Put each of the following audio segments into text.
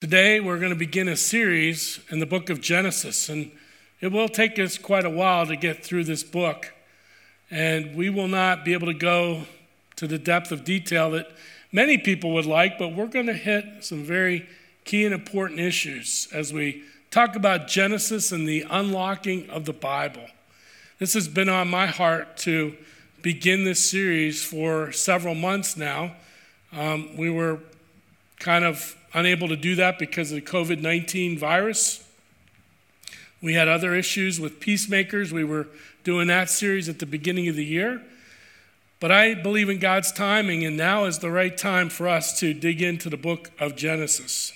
Today, we're going to begin a series in the book of Genesis, and it will take us quite a while to get through this book. And we will not be able to go to the depth of detail that many people would like, but we're going to hit some very key and important issues as we talk about Genesis and the unlocking of the Bible. This has been on my heart to begin this series for several months now. Um, we were kind of unable to do that because of the COVID 19 virus. We had other issues with peacemakers. We were doing that series at the beginning of the year. But I believe in God's timing, and now is the right time for us to dig into the book of Genesis.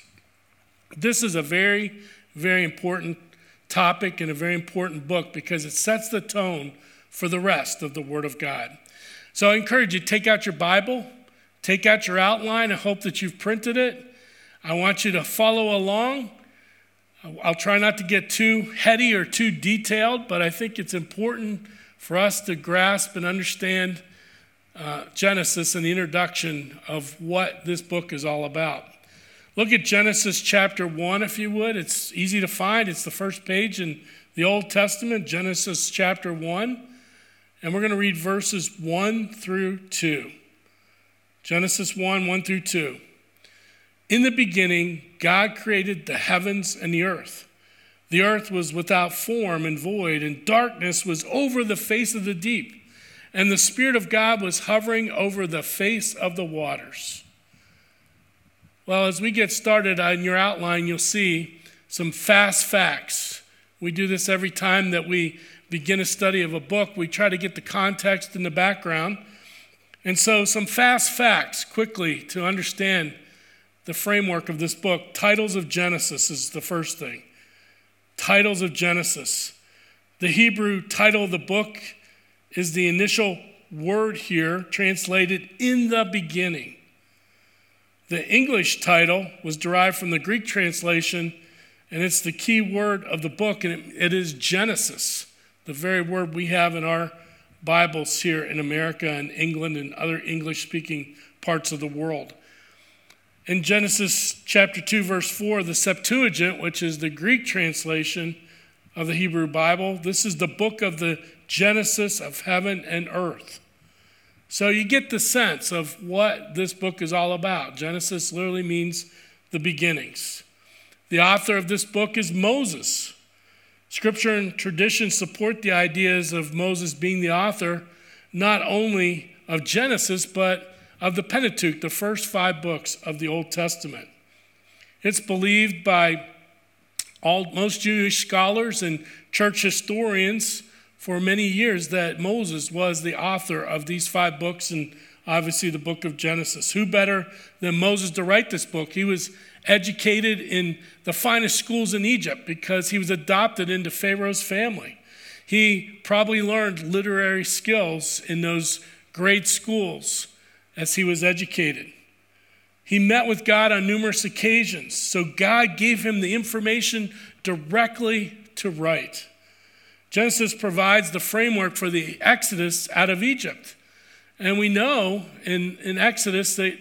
This is a very, very important topic and a very important book because it sets the tone for the rest of the Word of God. So I encourage you to take out your Bible, take out your outline. I hope that you've printed it. I want you to follow along. I'll try not to get too heady or too detailed, but I think it's important for us to grasp and understand uh, Genesis and the introduction of what this book is all about. Look at Genesis chapter 1, if you would. It's easy to find, it's the first page in the Old Testament, Genesis chapter 1. And we're going to read verses 1 through 2. Genesis 1, 1 through 2. In the beginning, God created the heavens and the earth. The earth was without form and void, and darkness was over the face of the deep. And the Spirit of God was hovering over the face of the waters. Well, as we get started on your outline, you'll see some fast facts. We do this every time that we begin a study of a book. We try to get the context and the background. And so, some fast facts quickly to understand the framework of this book. Titles of Genesis is the first thing. Titles of Genesis. The Hebrew title of the book is the initial word here, translated in the beginning. The English title was derived from the Greek translation, and it's the key word of the book, and it, it is Genesis, the very word we have in our Bibles here in America and England and other English speaking parts of the world. In Genesis chapter 2, verse 4, the Septuagint, which is the Greek translation of the Hebrew Bible, this is the book of the Genesis of heaven and earth. So you get the sense of what this book is all about. Genesis literally means the beginnings. The author of this book is Moses. Scripture and tradition support the ideas of Moses being the author not only of Genesis, but of the Pentateuch, the first five books of the Old Testament. It's believed by all, most Jewish scholars and church historians for many years that Moses was the author of these five books and obviously the book of Genesis. Who better than Moses to write this book? He was educated in the finest schools in Egypt because he was adopted into Pharaoh's family. He probably learned literary skills in those great schools as he was educated. He met with God on numerous occasions, so God gave him the information directly to write. Genesis provides the framework for the Exodus out of Egypt. And we know in, in Exodus that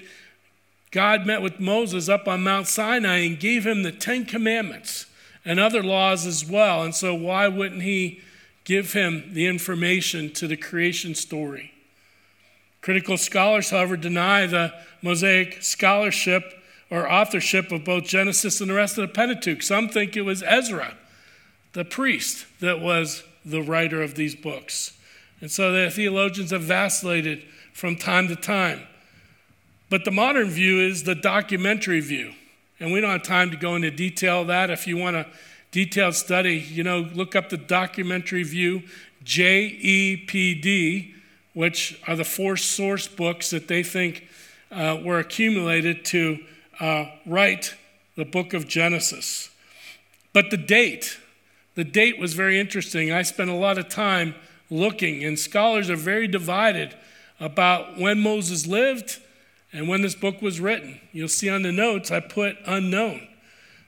God met with Moses up on Mount Sinai and gave him the Ten Commandments and other laws as well. And so, why wouldn't he give him the information to the creation story? Critical scholars, however, deny the Mosaic scholarship or authorship of both Genesis and the rest of the Pentateuch. Some think it was Ezra, the priest, that was the writer of these books. And so the theologians have vacillated from time to time. But the modern view is the documentary view. And we don't have time to go into detail of that. If you want a detailed study, you know, look up the documentary view, JEPD, which are the four source books that they think uh, were accumulated to uh, write the book of Genesis. But the date, the date was very interesting. I spent a lot of time looking, and scholars are very divided about when Moses lived and when this book was written. You'll see on the notes I put unknown.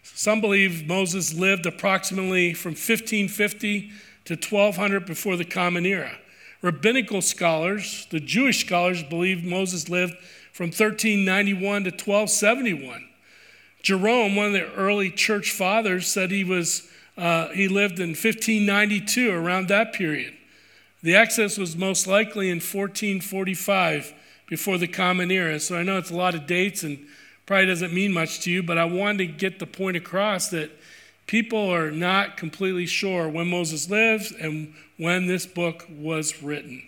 Some believe Moses lived approximately from 1550 to 1200 before the Common Era. Rabbinical scholars, the Jewish scholars, believe Moses lived from 1391 to 1271. Jerome, one of the early church fathers, said he was uh, he lived in 1592, around that period. The Exodus was most likely in 1445, before the Common Era. So I know it's a lot of dates and probably doesn't mean much to you, but I wanted to get the point across that people are not completely sure when Moses lived and when this book was written.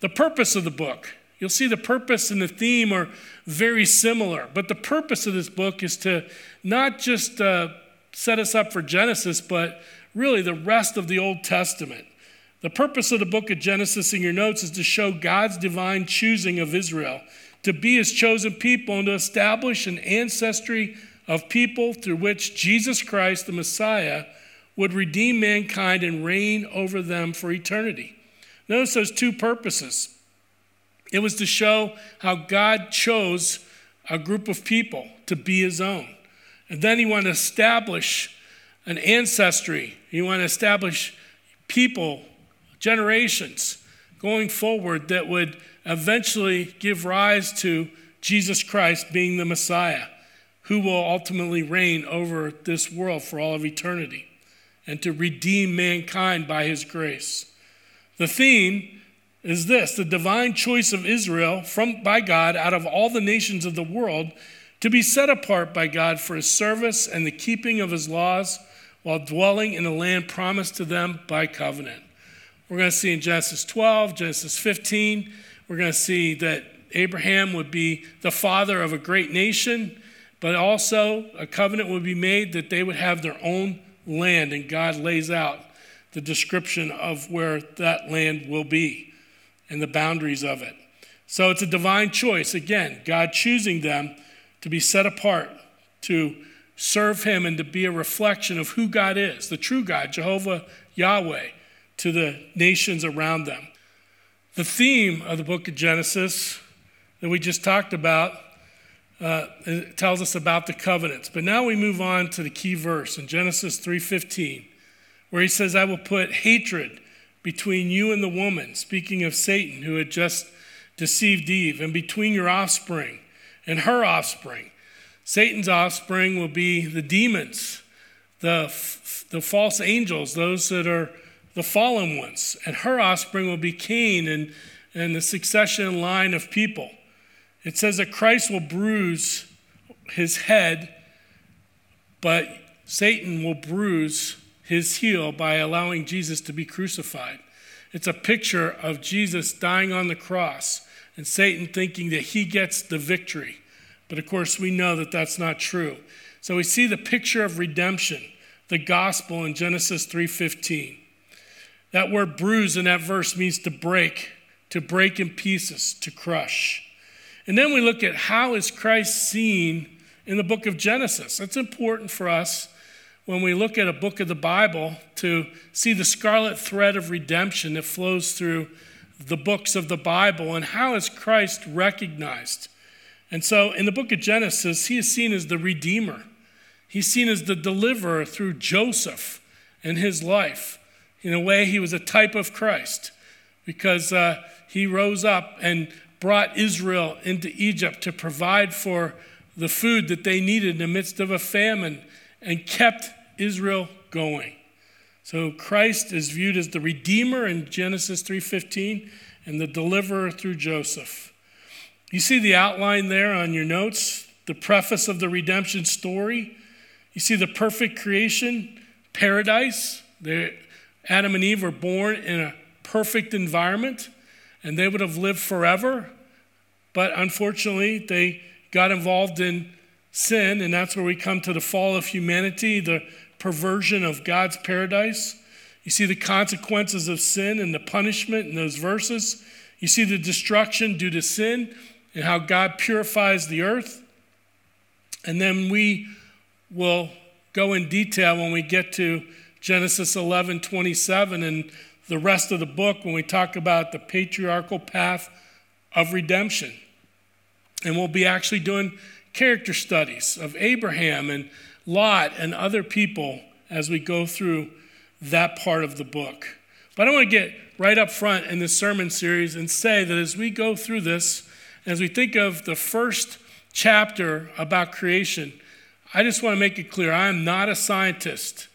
The purpose of the book, you'll see the purpose and the theme are very similar, but the purpose of this book is to not just uh, set us up for Genesis, but really the rest of the Old Testament. The purpose of the book of Genesis in your notes is to show God's divine choosing of Israel to be his chosen people and to establish an ancestry of people through which Jesus Christ, the Messiah, would redeem mankind and reign over them for eternity. Notice those two purposes. It was to show how God chose a group of people to be his own. And then he wanted to establish an ancestry. He wanted to establish people, generations going forward that would eventually give rise to Jesus Christ being the Messiah, who will ultimately reign over this world for all of eternity and to redeem mankind by his grace. The theme is this the divine choice of Israel from, by God out of all the nations of the world to be set apart by God for his service and the keeping of his laws while dwelling in a land promised to them by covenant. We're going to see in Genesis 12, Genesis 15, we're going to see that Abraham would be the father of a great nation, but also a covenant would be made that they would have their own land, and God lays out the description of where that land will be and the boundaries of it. So it's a divine choice. Again, God choosing them to be set apart, to serve Him, and to be a reflection of who God is, the true God, Jehovah Yahweh, to the nations around them. The theme of the book of Genesis that we just talked about uh, tells us about the covenants. But now we move on to the key verse in Genesis 3:15, where he says, "I will put hatred between you and the woman," speaking of Satan who had just deceived Eve, and between your offspring and her offspring. Satan's offspring will be the demons, the, the false angels, those that are the fallen ones. And her offspring will be Cain and, and the succession line of people. It says that Christ will bruise his head, but Satan will bruise his heel by allowing Jesus to be crucified. It's a picture of Jesus dying on the cross and Satan thinking that he gets the victory. But of course, we know that that's not true. So we see the picture of redemption, the gospel in Genesis 3:15. That word bruise in that verse means to break, to break in pieces, to crush. And then we look at how is Christ seen in the book of Genesis. That's important for us when we look at a book of the Bible to see the scarlet thread of redemption that flows through the books of the Bible and how is Christ recognized. And so in the book of Genesis, he is seen as the Redeemer. He's seen as the deliverer through Joseph and his life. In a way, he was a type of Christ because uh, he rose up and brought Israel into Egypt to provide for the food that they needed in the midst of a famine and kept Israel going. So Christ is viewed as the redeemer in Genesis 3:15 and the deliverer through Joseph. You see the outline there on your notes, the preface of the redemption story. You see the perfect creation, paradise. Adam and Eve were born in a perfect environment and they would have lived forever. But unfortunately, they got involved in sin, and that's where we come to the fall of humanity, the perversion of God's paradise. You see the consequences of sin and the punishment in those verses. You see the destruction due to sin and how God purifies the earth. And then we will go in detail when we get to Genesis 11 27 and the rest of the book when we talk about the patriarchal path of redemption. And we'll be actually doing character studies of Abraham and Lot and other people as we go through that part of the book. But I want to get right up front in this sermon series and say that as we go through this, as we think of the first chapter about creation, I just want to make it clear I am not a scientist.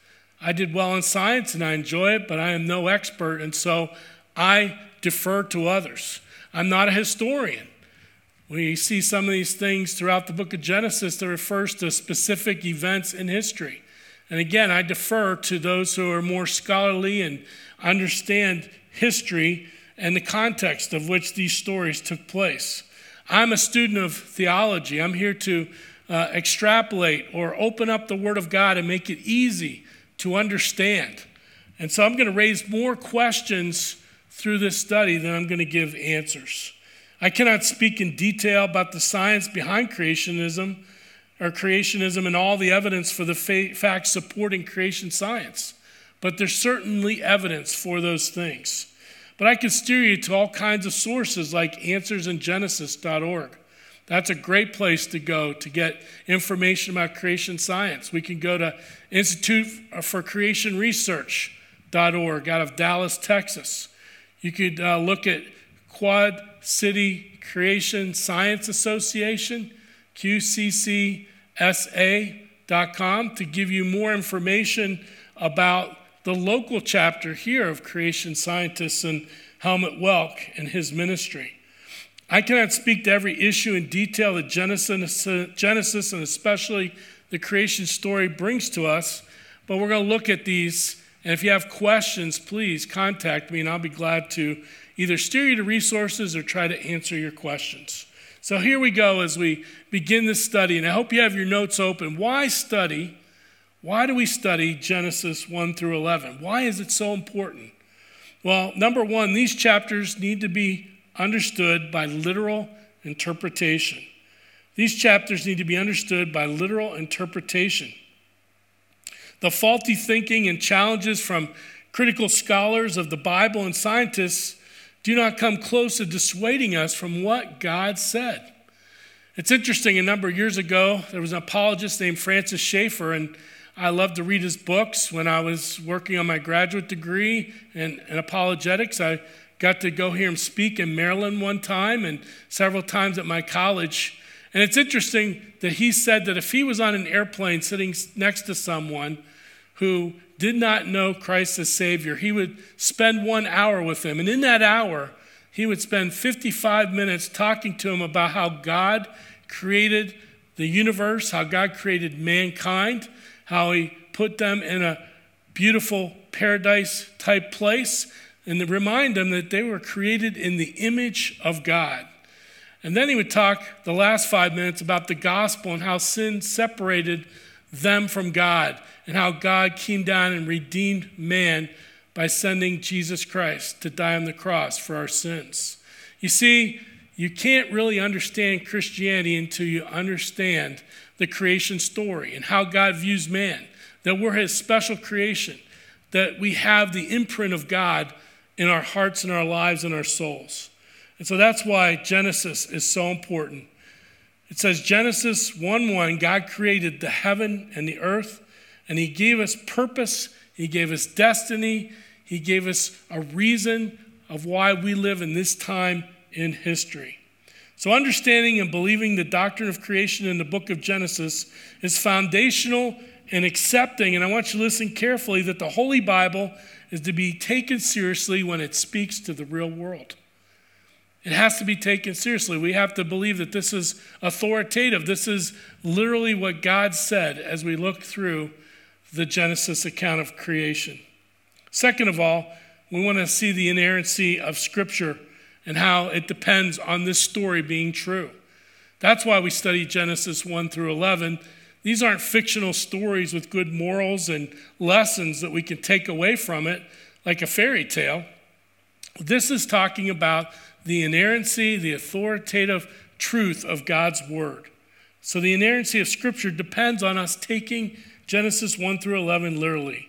I did well in science and I enjoy it, but I am no expert, and so I defer to others. I'm not a historian. We see some of these things throughout the book of Genesis that refers to specific events in history. And again, I defer to those who are more scholarly and understand history and the context of which these stories took place. I'm a student of theology. I'm here to uh, extrapolate or open up the Word of God and make it easy to understand. And so I'm going to raise more questions through this study than I'm going to give answers. I cannot speak in detail about the science behind creationism or creationism and all the evidence for the fa- facts supporting creation science, but there's certainly evidence for those things. But I can steer you to all kinds of sources like answersingenesis.org. That's a great place to go to get information about creation science. We can go to Institute for Creation Research.org out of Dallas, Texas. You could uh, look at Quad City Creation Science Association, QCCSA.com, to give you more information about the local chapter here of Creation Scientists and Helmut Welk and his ministry. I cannot speak to every issue in detail that Genesis, Genesis and especially the creation story brings to us, but we're going to look at these. And if you have questions, please contact me and I'll be glad to either steer you to resources or try to answer your questions. So here we go as we begin this study, and I hope you have your notes open. Why study? Why do we study Genesis 1 through 11? Why is it so important? Well, number one, these chapters need to be understood by literal interpretation. These chapters need to be understood by literal interpretation. The faulty thinking and challenges from critical scholars of the Bible and scientists do not come close to dissuading us from what God said. It's interesting, a number of years ago, there was an apologist named Francis Schaeffer, and I loved to read his books. When I was working on my graduate degree in, in apologetics, I got to go hear him speak in Maryland one time and several times at my college. And it's interesting that he said that if he was on an airplane sitting next to someone who did not know Christ as Savior, he would spend one hour with him. And in that hour, he would spend 55 minutes talking to him about how God created the universe, how God created mankind, how he put them in a beautiful paradise type place, and to remind them that they were created in the image of God. And then he would talk the last five minutes about the gospel and how sin separated them from God and how God came down and redeemed man by sending Jesus Christ to die on the cross for our sins. You see, you can't really understand Christianity until you understand the creation story and how God views man, that we're his special creation, that we have the imprint of God in our hearts and our lives and our souls. And so that's why Genesis is so important. It says Genesis 1 1, God created the heaven and the earth, and He gave us purpose, He gave us destiny, He gave us a reason of why we live in this time in history. So, understanding and believing the doctrine of creation in the book of Genesis is foundational and accepting, and I want you to listen carefully, that the Holy Bible is to be taken seriously when it speaks to the real world. It has to be taken seriously. We have to believe that this is authoritative. This is literally what God said as we look through the Genesis account of creation. Second of all, we want to see the inerrancy of Scripture and how it depends on this story being true. That's why we study Genesis 1 through 11 these aren't fictional stories with good morals and lessons that we can take away from it like a fairy tale. This is talking about the inerrancy, the authoritative truth of God's word. So the inerrancy of Scripture depends on us taking Genesis 1 through 11 literally.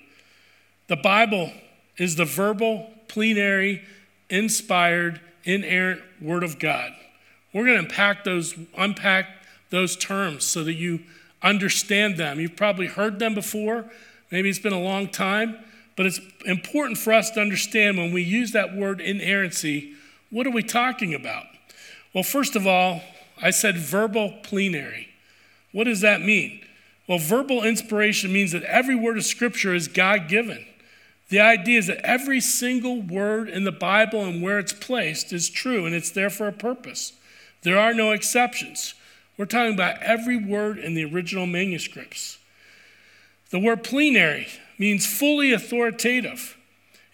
The Bible is the verbal, plenary, inspired, inerrant Word of God. We're going to unpack those, unpack those terms so that you understand them. You've probably heard them before, maybe it's been a long time, but it's important for us to understand when we use that word inerrancy, what are we talking about? Well, first of all, I said verbal plenary. What does that mean? Well, verbal inspiration means that every word of Scripture is God given. The idea is that every single word in the Bible and where it's placed is true and it's there for a purpose. There are no exceptions. We're talking about every word in the original manuscripts. The word plenary means fully authoritative.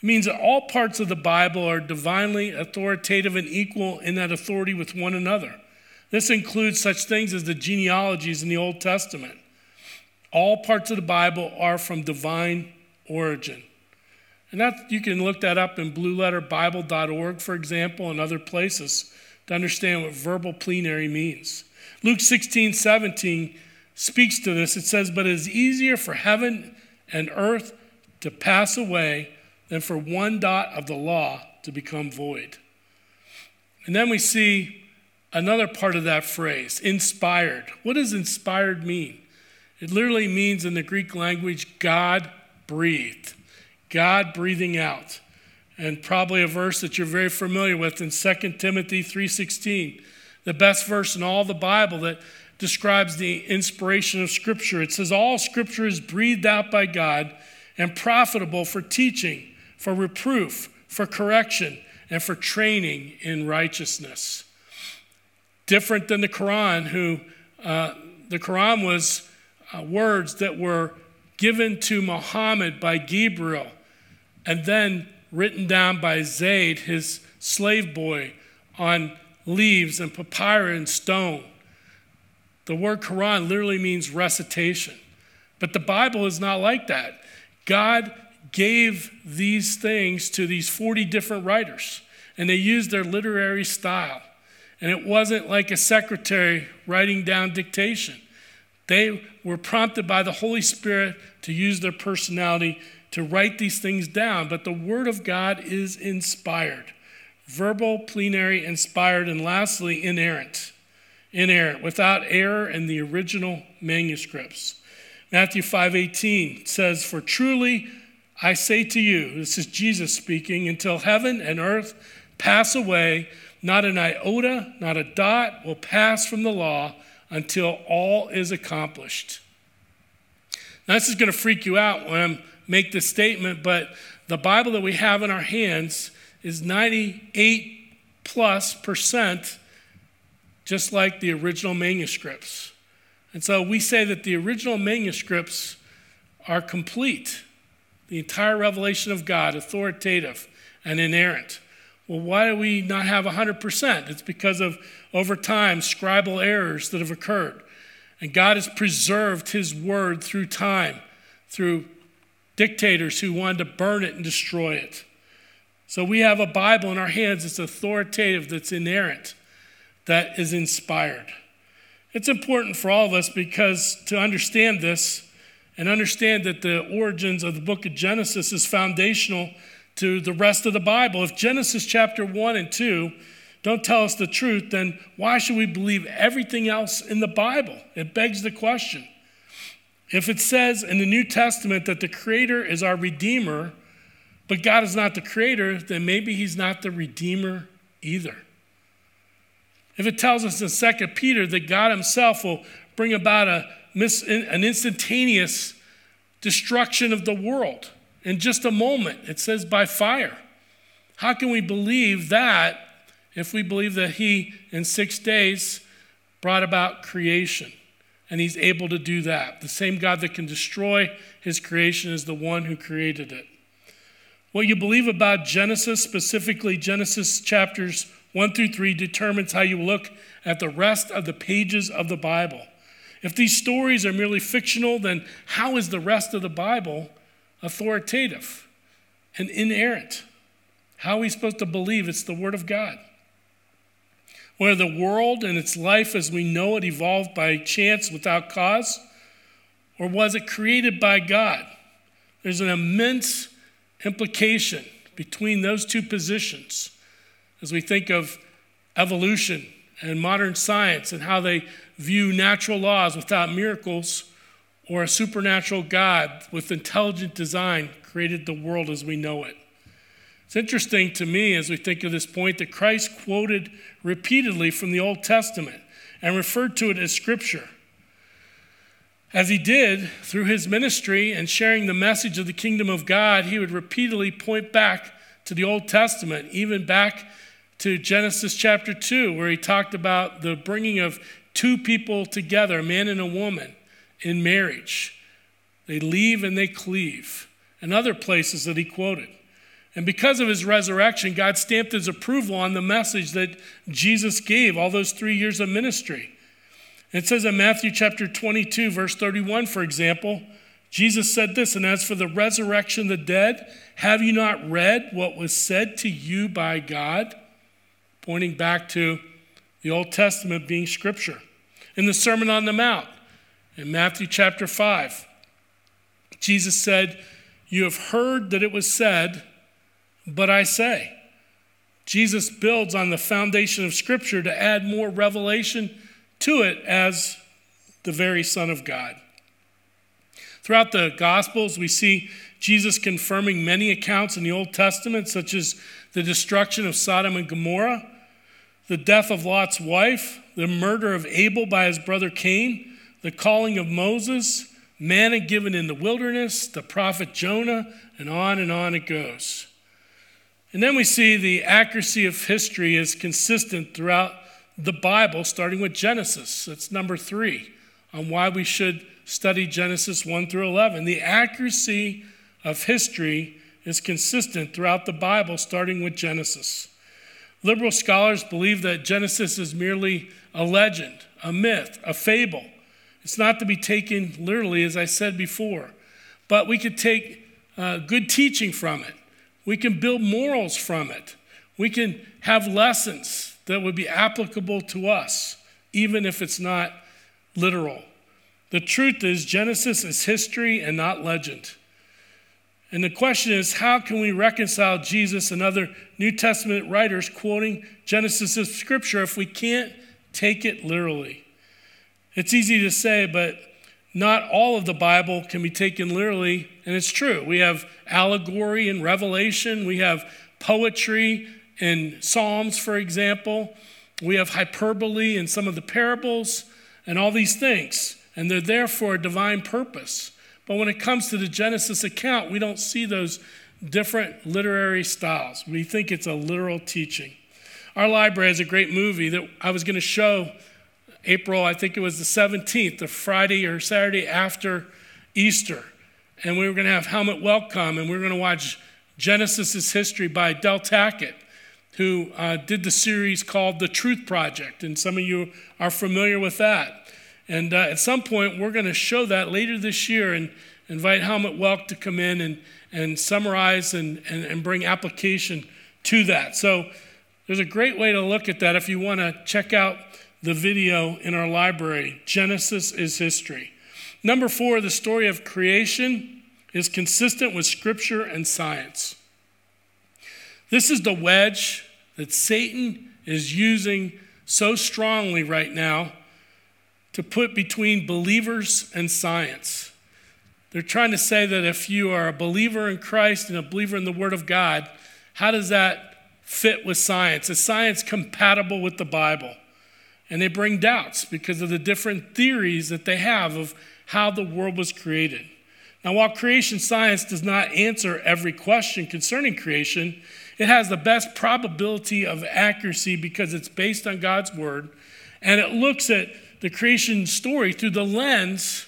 It means that all parts of the Bible are divinely authoritative and equal in that authority with one another. This includes such things as the genealogies in the Old Testament. All parts of the Bible are from divine origin. And that you can look that up in blueletterbible.org, for example, and other places to understand what verbal plenary means. Luke 16, 17 speaks to this. It says, But it is easier for heaven and earth to pass away than for one dot of the law to become void. And then we see another part of that phrase, inspired. What does inspired mean? It literally means in the Greek language, God breathed. God breathing out. And probably a verse that you're very familiar with in 2 Timothy 3:16, the best verse in all the Bible that describes the inspiration of scripture. It says all scripture is breathed out by God and profitable for teaching, for reproof, for correction, and for training in righteousness. Different than the Quran, who uh, the Quran was uh, words that were given to Muhammad by Gabriel and then written down by Zayd, his slave boy, on leaves and papyrus and stone. The word Quran literally means recitation. But the Bible is not like that. God gave these things to these 40 different writers, and they used their literary style. And it wasn't like a secretary writing down dictation. They were prompted by the Holy Spirit to use their personality to write these things down. But the Word of God is inspired verbal, plenary, inspired, and lastly, inerrant. Inerrant, without error in the original manuscripts. Matthew 5:18 says, "For truly I say to you, this is Jesus speaking, until heaven and earth pass away, not an iota, not a dot will pass from the law until all is accomplished." Now, this is going to freak you out when I make this statement, but the Bible that we have in our hands is 98 plus percent just like the original manuscripts. And so we say that the original manuscripts are complete. The entire revelation of God, authoritative and inerrant. Well, why do we not have 100%? It's because of, over time, scribal errors that have occurred. And God has preserved His word through time, through dictators who wanted to burn it and destroy it. So we have a Bible in our hands that's authoritative, that's inerrant, that is inspired. It's important for all of us because to understand this and understand that the origins of the book of Genesis is foundational to the rest of the Bible. If Genesis chapter 1 and 2 don't tell us the truth, then why should we believe everything else in the Bible? It begs the question. If it says in the New Testament that the Creator is our Redeemer, but God is not the Creator, then maybe He's not the Redeemer either. If it tells us in 2 Peter that God Himself will bring about a, an instantaneous destruction of the world in just a moment, it says by fire. How can we believe that if we believe that He, in six days, brought about creation? And He's able to do that. The same God that can destroy His creation is the one who created it. What you believe about Genesis, specifically Genesis chapters 1 through 3, determines how you look at the rest of the pages of the Bible. If these stories are merely fictional, then how is the rest of the Bible authoritative and inerrant? How are we supposed to believe it's the Word of God? Where the world and its life as we know it evolved by chance without cause? Or was it created by God? There's an immense implication between those two positions as we think of evolution and modern science and how they view natural laws without miracles or a supernatural God with intelligent design created the world as we know it. It's interesting to me as we think of this point that Christ quoted repeatedly from the Old Testament and referred to it as Scripture. As he did through his ministry and sharing the message of the kingdom of God, he would repeatedly point back to the Old Testament, even back to Genesis chapter 2, where he talked about the bringing of two people together, a man and a woman, in marriage. They leave and they cleave, and other places that he quoted. And because of his resurrection, God stamped his approval on the message that Jesus gave all those three years of ministry. It says in Matthew chapter 22, verse 31, for example, Jesus said this, and as for the resurrection of the dead, have you not read what was said to you by God? Pointing back to the Old Testament being scripture. In the Sermon on the Mount, in Matthew chapter 5, Jesus said, You have heard that it was said, but I say. Jesus builds on the foundation of Scripture to add more revelation to it as the very Son of God. Throughout the Gospels, we see Jesus confirming many accounts in the Old Testament, such as the destruction of Sodom and Gomorrah, the death of Lot's wife, the murder of Abel by his brother Cain, the calling of Moses, manna given in the wilderness, the prophet Jonah, and on and on it goes. And then we see the accuracy of history is consistent throughout the Bible, starting with Genesis. That's number three on why we should study Genesis 1 through 11. The accuracy of history is consistent throughout the Bible, starting with Genesis. Liberal scholars believe that Genesis is merely a legend, a myth, a fable. It's not to be taken literally, as I said before, but we could take uh, good teaching from it. We can build morals from it. We can have lessons that would be applicable to us, even if it's not literal. The truth is, Genesis is history and not legend. And the question is, how can we reconcile Jesus and other New Testament writers quoting Genesis as scripture if we can't take it literally? It's easy to say, but not all of the Bible can be taken literally, and it's true. We have allegory in Revelation, we have poetry in Psalms, for example, we have hyperbole in some of the parables, and all these things, and they're there for a divine purpose. But when it comes to the Genesis account, we don't see those different literary styles. We think it's a literal teaching. Our library has a great movie that I was going to show April, I think it was the 17th, the Friday or Saturday after Easter. And we were going to have Helmut Welcome, and we were going to watch Genesis' History by Del Tackett, who uh, did the series called The Truth Project. And some of you are familiar with that. And uh, at some point, we're going to show that later this year and invite Helmut Welk to come in and, and summarize and, and, and bring application to that. So there's a great way to look at that if you want to check out the video in our library Genesis is history. Number four, the story of creation is consistent with scripture and science. This is the wedge that Satan is using so strongly right now to put between believers and science. They're trying to say that if you are a believer in Christ and a believer in the Word of God, how does that fit with science? Is science compatible with the Bible? And they bring doubts because of the different theories that they have of how the world was created. Now, while creation science does not answer every question concerning creation, it has the best probability of accuracy because it's based on God's word and it looks at the creation story through the lens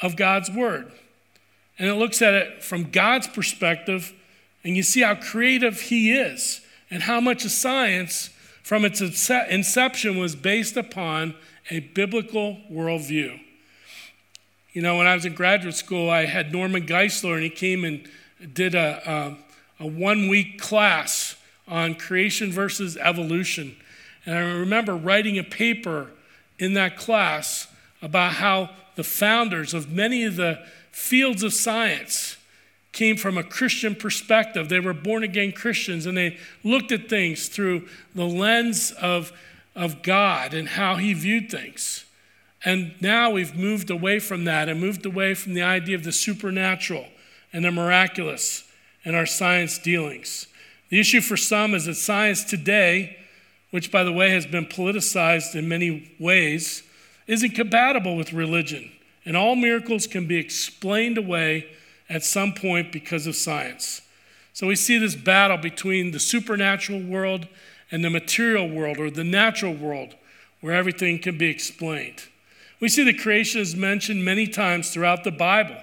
of God's word. And it looks at it from God's perspective, and you see how creative He is and how much of science from its inception was based upon a biblical worldview. You know, when I was in graduate school, I had Norman Geisler, and he came and did a, um, a, one week class on creation versus evolution. And I remember writing a paper in that class about how the founders of many of the fields of science came from a Christian perspective. They were born again Christians and they looked at things through the lens of, of God and how He viewed things. And now we've moved away from that and moved away from the idea of the supernatural and the miraculous in our science dealings. The issue for some is that science today, which by the way has been politicized in many ways, isn't compatible with religion and all miracles can be explained away at some point because of science. So we see this battle between the supernatural world and the material world or the natural world where everything can be explained. We see the creation is mentioned many times throughout the Bible.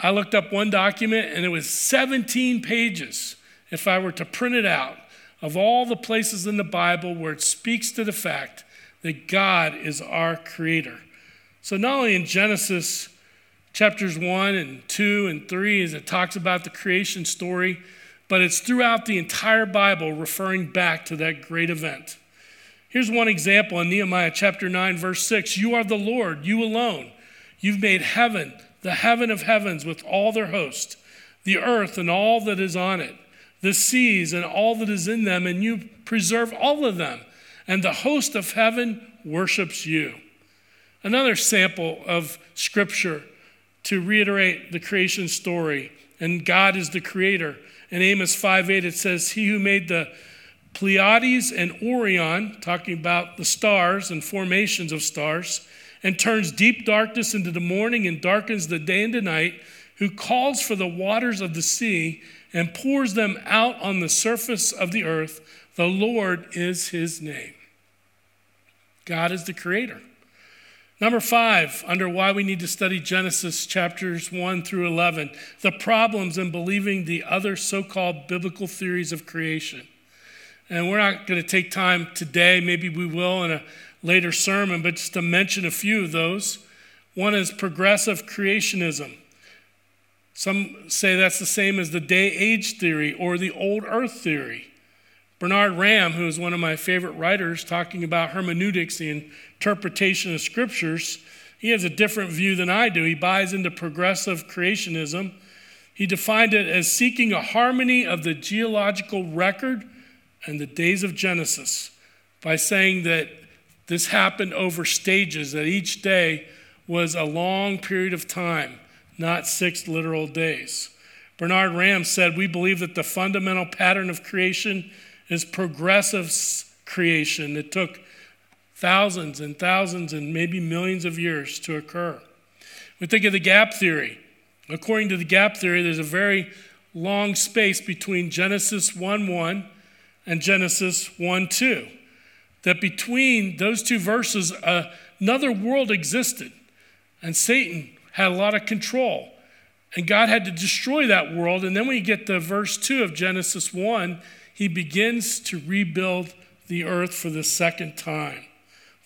I looked up one document and it was 17 pages if I were to print it out of all the places in the Bible where it speaks to the fact that God is our creator. So, not only in Genesis chapters 1 and 2 and 3, as it talks about the creation story, but it's throughout the entire Bible referring back to that great event. Here's one example in Nehemiah chapter 9, verse 6 You are the Lord, you alone. You've made heaven, the heaven of heavens, with all their host, the earth and all that is on it, the seas and all that is in them, and you preserve all of them. And the host of heaven worships you. Another sample of scripture to reiterate the creation story, and God is the creator. In Amos 5 8, it says, He who made the Pleiades and Orion, talking about the stars and formations of stars, and turns deep darkness into the morning and darkens the day into night, who calls for the waters of the sea and pours them out on the surface of the earth. The Lord is his name. God is the creator. Number five, under why we need to study Genesis chapters 1 through 11, the problems in believing the other so called biblical theories of creation. And we're not going to take time today, maybe we will in a later sermon, but just to mention a few of those. One is progressive creationism. Some say that's the same as the day age theory or the old earth theory. Bernard Ramm, who is one of my favorite writers, talking about hermeneutics, the interpretation of scriptures, he has a different view than I do. He buys into progressive creationism. He defined it as seeking a harmony of the geological record and the days of Genesis by saying that this happened over stages, that each day was a long period of time, not six literal days. Bernard Ramm said, We believe that the fundamental pattern of creation is progressive creation. It took thousands and thousands and maybe millions of years to occur. We think of the gap theory. According to the gap theory, there's a very long space between Genesis 1 1 and Genesis 1 2. That between those two verses, uh, another world existed, and Satan had a lot of control. And God had to destroy that world. And then you get to verse 2 of Genesis 1, he begins to rebuild the earth for the second time.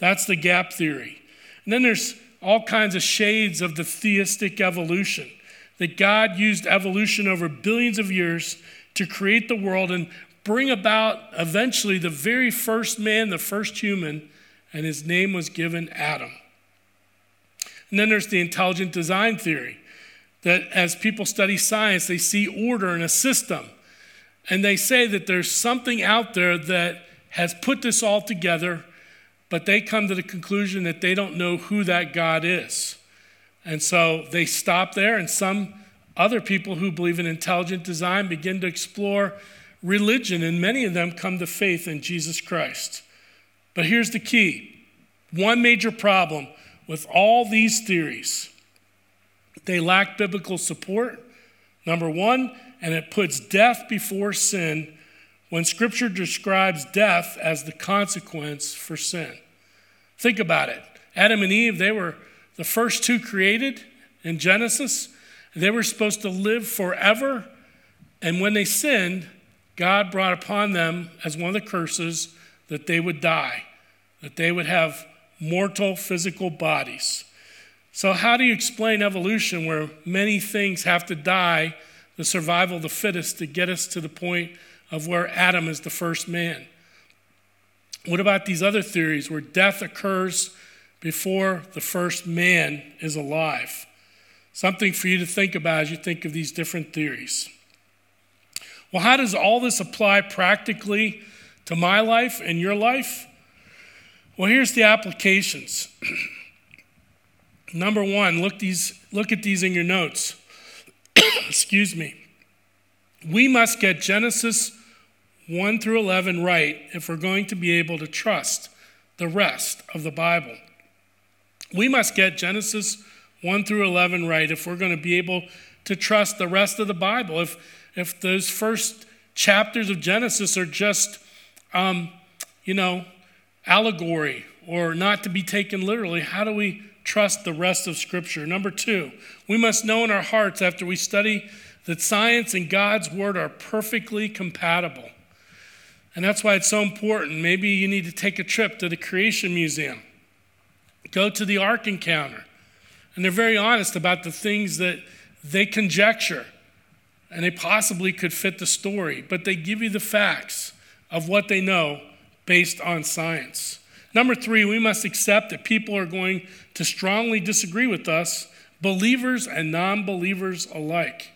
That's the gap theory. And then there's all kinds of shades of the theistic evolution that God used evolution over billions of years to create the world and bring about eventually the very first man, the first human, and his name was given Adam. And then there's the intelligent design theory that as people study science, they see order in a system. And they say that there's something out there that has put this all together, but they come to the conclusion that they don't know who that God is. And so they stop there, and some other people who believe in intelligent design begin to explore religion, and many of them come to faith in Jesus Christ. But here's the key one major problem with all these theories they lack biblical support, number one, and it puts death before sin when Scripture describes death as the consequence for sin. Think about it. Adam and Eve, they were the first two created in Genesis. They were supposed to live forever. And when they sinned, God brought upon them as one of the curses that they would die, that they would have mortal physical bodies. So, how do you explain evolution where many things have to die, the survival of the fittest, to get us to the point of where Adam is the first man? What about these other theories where death occurs before the first man is alive? Something for you to think about as you think of these different theories. Well, how does all this apply practically to my life and your life? Well, here's the applications. Number one, look, these, look at these in your notes. Excuse me. We must get Genesis 1 through 11 right if we're going to be able to trust the rest of the Bible. We must get Genesis 1 through 11 right if we're going to be able to trust the rest of the Bible. If, if those first chapters of Genesis are just, um, you know, allegory or not to be taken literally, how do we trust the rest of Scripture? Number two, we must know in our hearts after we study that science and God's Word are perfectly compatible. And that's why it's so important. Maybe you need to take a trip to the Creation Museum, go to the Ark Encounter. And they're very honest about the things that they conjecture and they possibly could fit the story, but they give you the facts of what they know based on science. Number three, we must accept that people are going to strongly disagree with us, believers and non believers alike.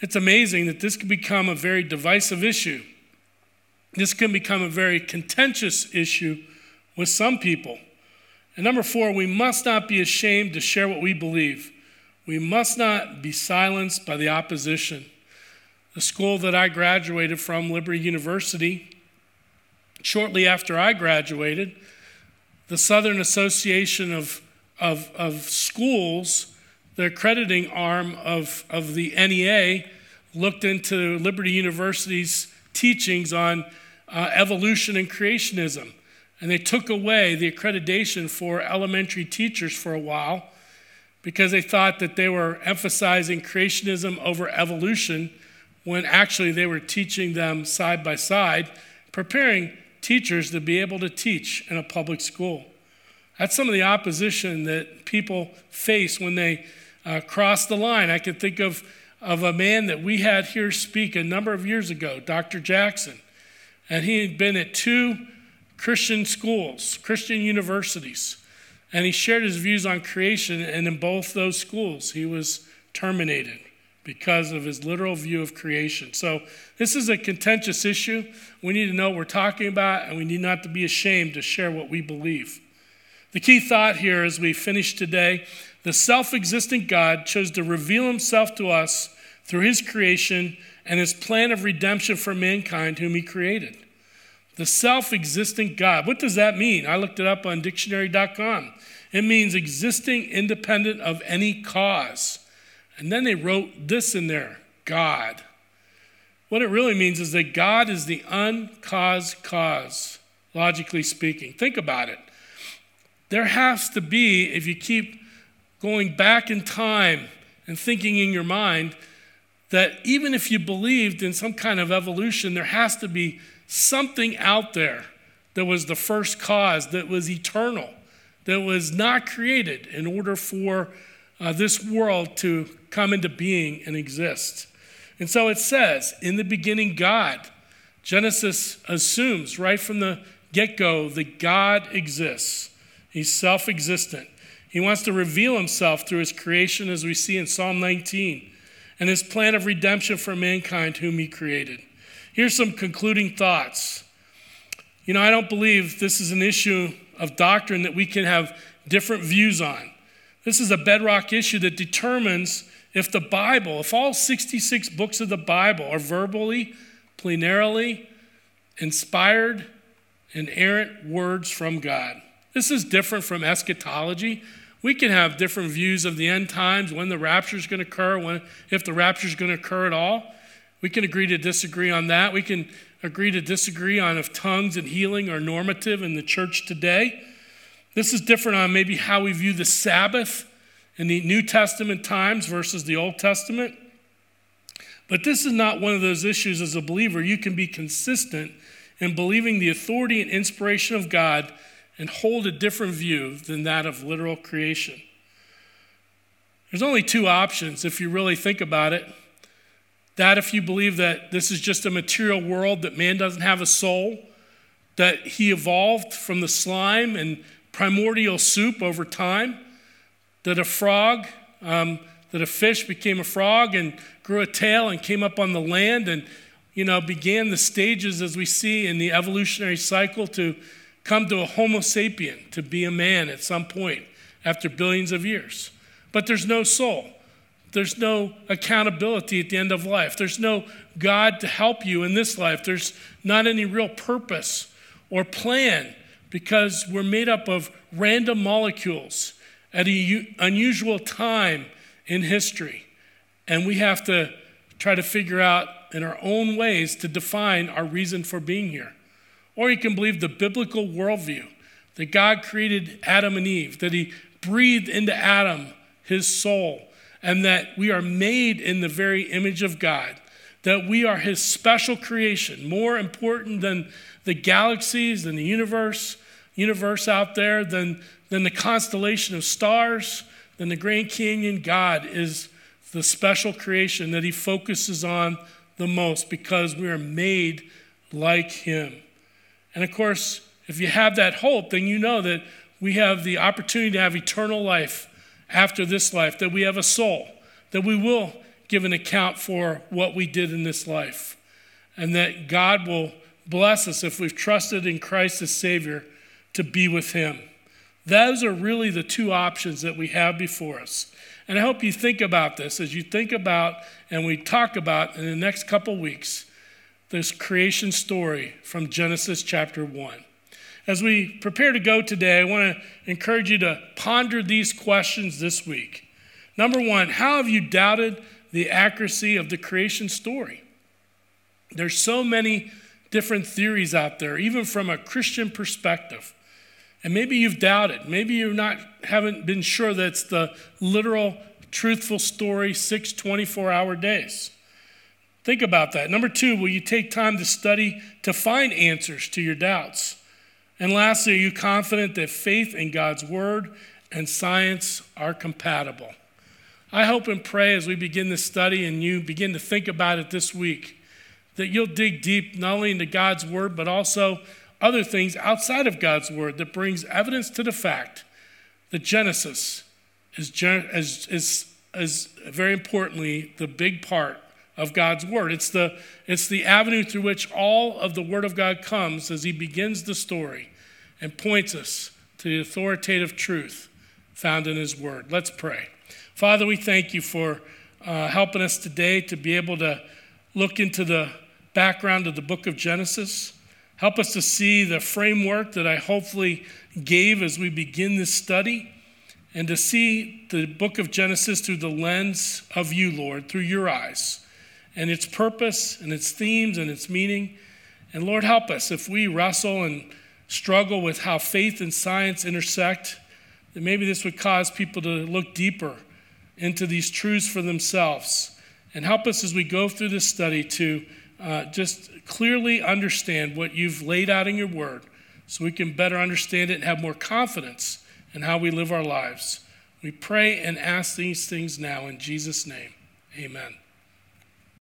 It's amazing that this can become a very divisive issue. This can become a very contentious issue with some people. And number four, we must not be ashamed to share what we believe. We must not be silenced by the opposition. The school that I graduated from, Liberty University, shortly after I graduated, the Southern Association of, of, of Schools, the accrediting arm of, of the NEA, looked into Liberty University's teachings on uh, evolution and creationism. And they took away the accreditation for elementary teachers for a while because they thought that they were emphasizing creationism over evolution when actually they were teaching them side by side, preparing teachers to be able to teach in a public school. That's some of the opposition that people face when they uh, cross the line. I can think of, of a man that we had here speak a number of years ago, Dr. Jackson. And he had been at two Christian schools, Christian universities. And he shared his views on creation, and in both those schools, he was terminated because of his literal view of creation. So, this is a contentious issue. We need to know what we're talking about, and we need not to be ashamed to share what we believe. The key thought here as we finish today the self existent God chose to reveal himself to us through his creation and his plan of redemption for mankind, whom he created. The self existent God. What does that mean? I looked it up on dictionary.com. It means existing independent of any cause. And then they wrote this in there God. What it really means is that God is the uncaused cause, logically speaking. Think about it. There has to be, if you keep going back in time and thinking in your mind, that even if you believed in some kind of evolution, there has to be something out there that was the first cause, that was eternal, that was not created in order for uh, this world to come into being and exist. And so it says, in the beginning, God. Genesis assumes right from the get go that God exists. He's self existent. He wants to reveal himself through his creation, as we see in Psalm 19, and his plan of redemption for mankind, whom he created. Here's some concluding thoughts. You know, I don't believe this is an issue of doctrine that we can have different views on. This is a bedrock issue that determines if the Bible, if all 66 books of the Bible are verbally, plenarily inspired, inerrant words from God. This is different from eschatology. We can have different views of the end times, when the rapture is going to occur, when, if the rapture is going to occur at all. We can agree to disagree on that. We can agree to disagree on if tongues and healing are normative in the church today. This is different on maybe how we view the Sabbath in the New Testament times versus the Old Testament. But this is not one of those issues as a believer. You can be consistent in believing the authority and inspiration of God and hold a different view than that of literal creation. There's only two options if you really think about it. That if you believe that this is just a material world, that man doesn't have a soul, that he evolved from the slime and primordial soup over time, that a frog, um, that a fish became a frog and grew a tail and came up on the land and, you know, began the stages as we see in the evolutionary cycle to come to a Homo sapien, to be a man at some point after billions of years. But there's no soul. There's no accountability at the end of life. There's no God to help you in this life. There's not any real purpose or plan because we're made up of random molecules at an unusual time in history. And we have to try to figure out in our own ways to define our reason for being here. Or you can believe the biblical worldview that God created Adam and Eve, that He breathed into Adam his soul, and that we are made in the very image of God, that we are His special creation, more important than the galaxies, than the universe, universe out there, than, than the constellation of stars, than the Grand Canyon. God is the special creation that He focuses on the most because we are made like Him. And of course, if you have that hope, then you know that we have the opportunity to have eternal life after this life, that we have a soul, that we will give an account for what we did in this life, and that God will bless us if we've trusted in Christ as Savior to be with Him. Those are really the two options that we have before us. And I hope you think about this as you think about and we talk about in the next couple weeks this creation story from Genesis chapter 1. As we prepare to go today, I want to encourage you to ponder these questions this week. Number one, how have you doubted the accuracy of the creation story? There's so many different theories out there, even from a Christian perspective. And maybe you've doubted. Maybe you not haven't been sure that it's the literal, truthful story, six 24 hour days. Think about that. Number two, will you take time to study to find answers to your doubts? And lastly, are you confident that faith in God's word and science are compatible? I hope and pray as we begin this study and you begin to think about it this week that you'll dig deep not only into God's word, but also other things outside of God's word that brings evidence to the fact that Genesis is, is, is, is very importantly the big part of God's word. It's the, it's the avenue through which all of the word of God comes as he begins the story and points us to the authoritative truth found in his word. Let's pray. Father, we thank you for uh, helping us today to be able to look into the background of the book of Genesis. Help us to see the framework that I hopefully gave as we begin this study and to see the book of Genesis through the lens of you, Lord, through your eyes, and its purpose and its themes and its meaning. And Lord, help us if we wrestle and struggle with how faith and science intersect, that maybe this would cause people to look deeper into these truths for themselves. And help us as we go through this study to uh, just clearly understand what you've laid out in your word so we can better understand it and have more confidence in how we live our lives. We pray and ask these things now in Jesus' name. Amen.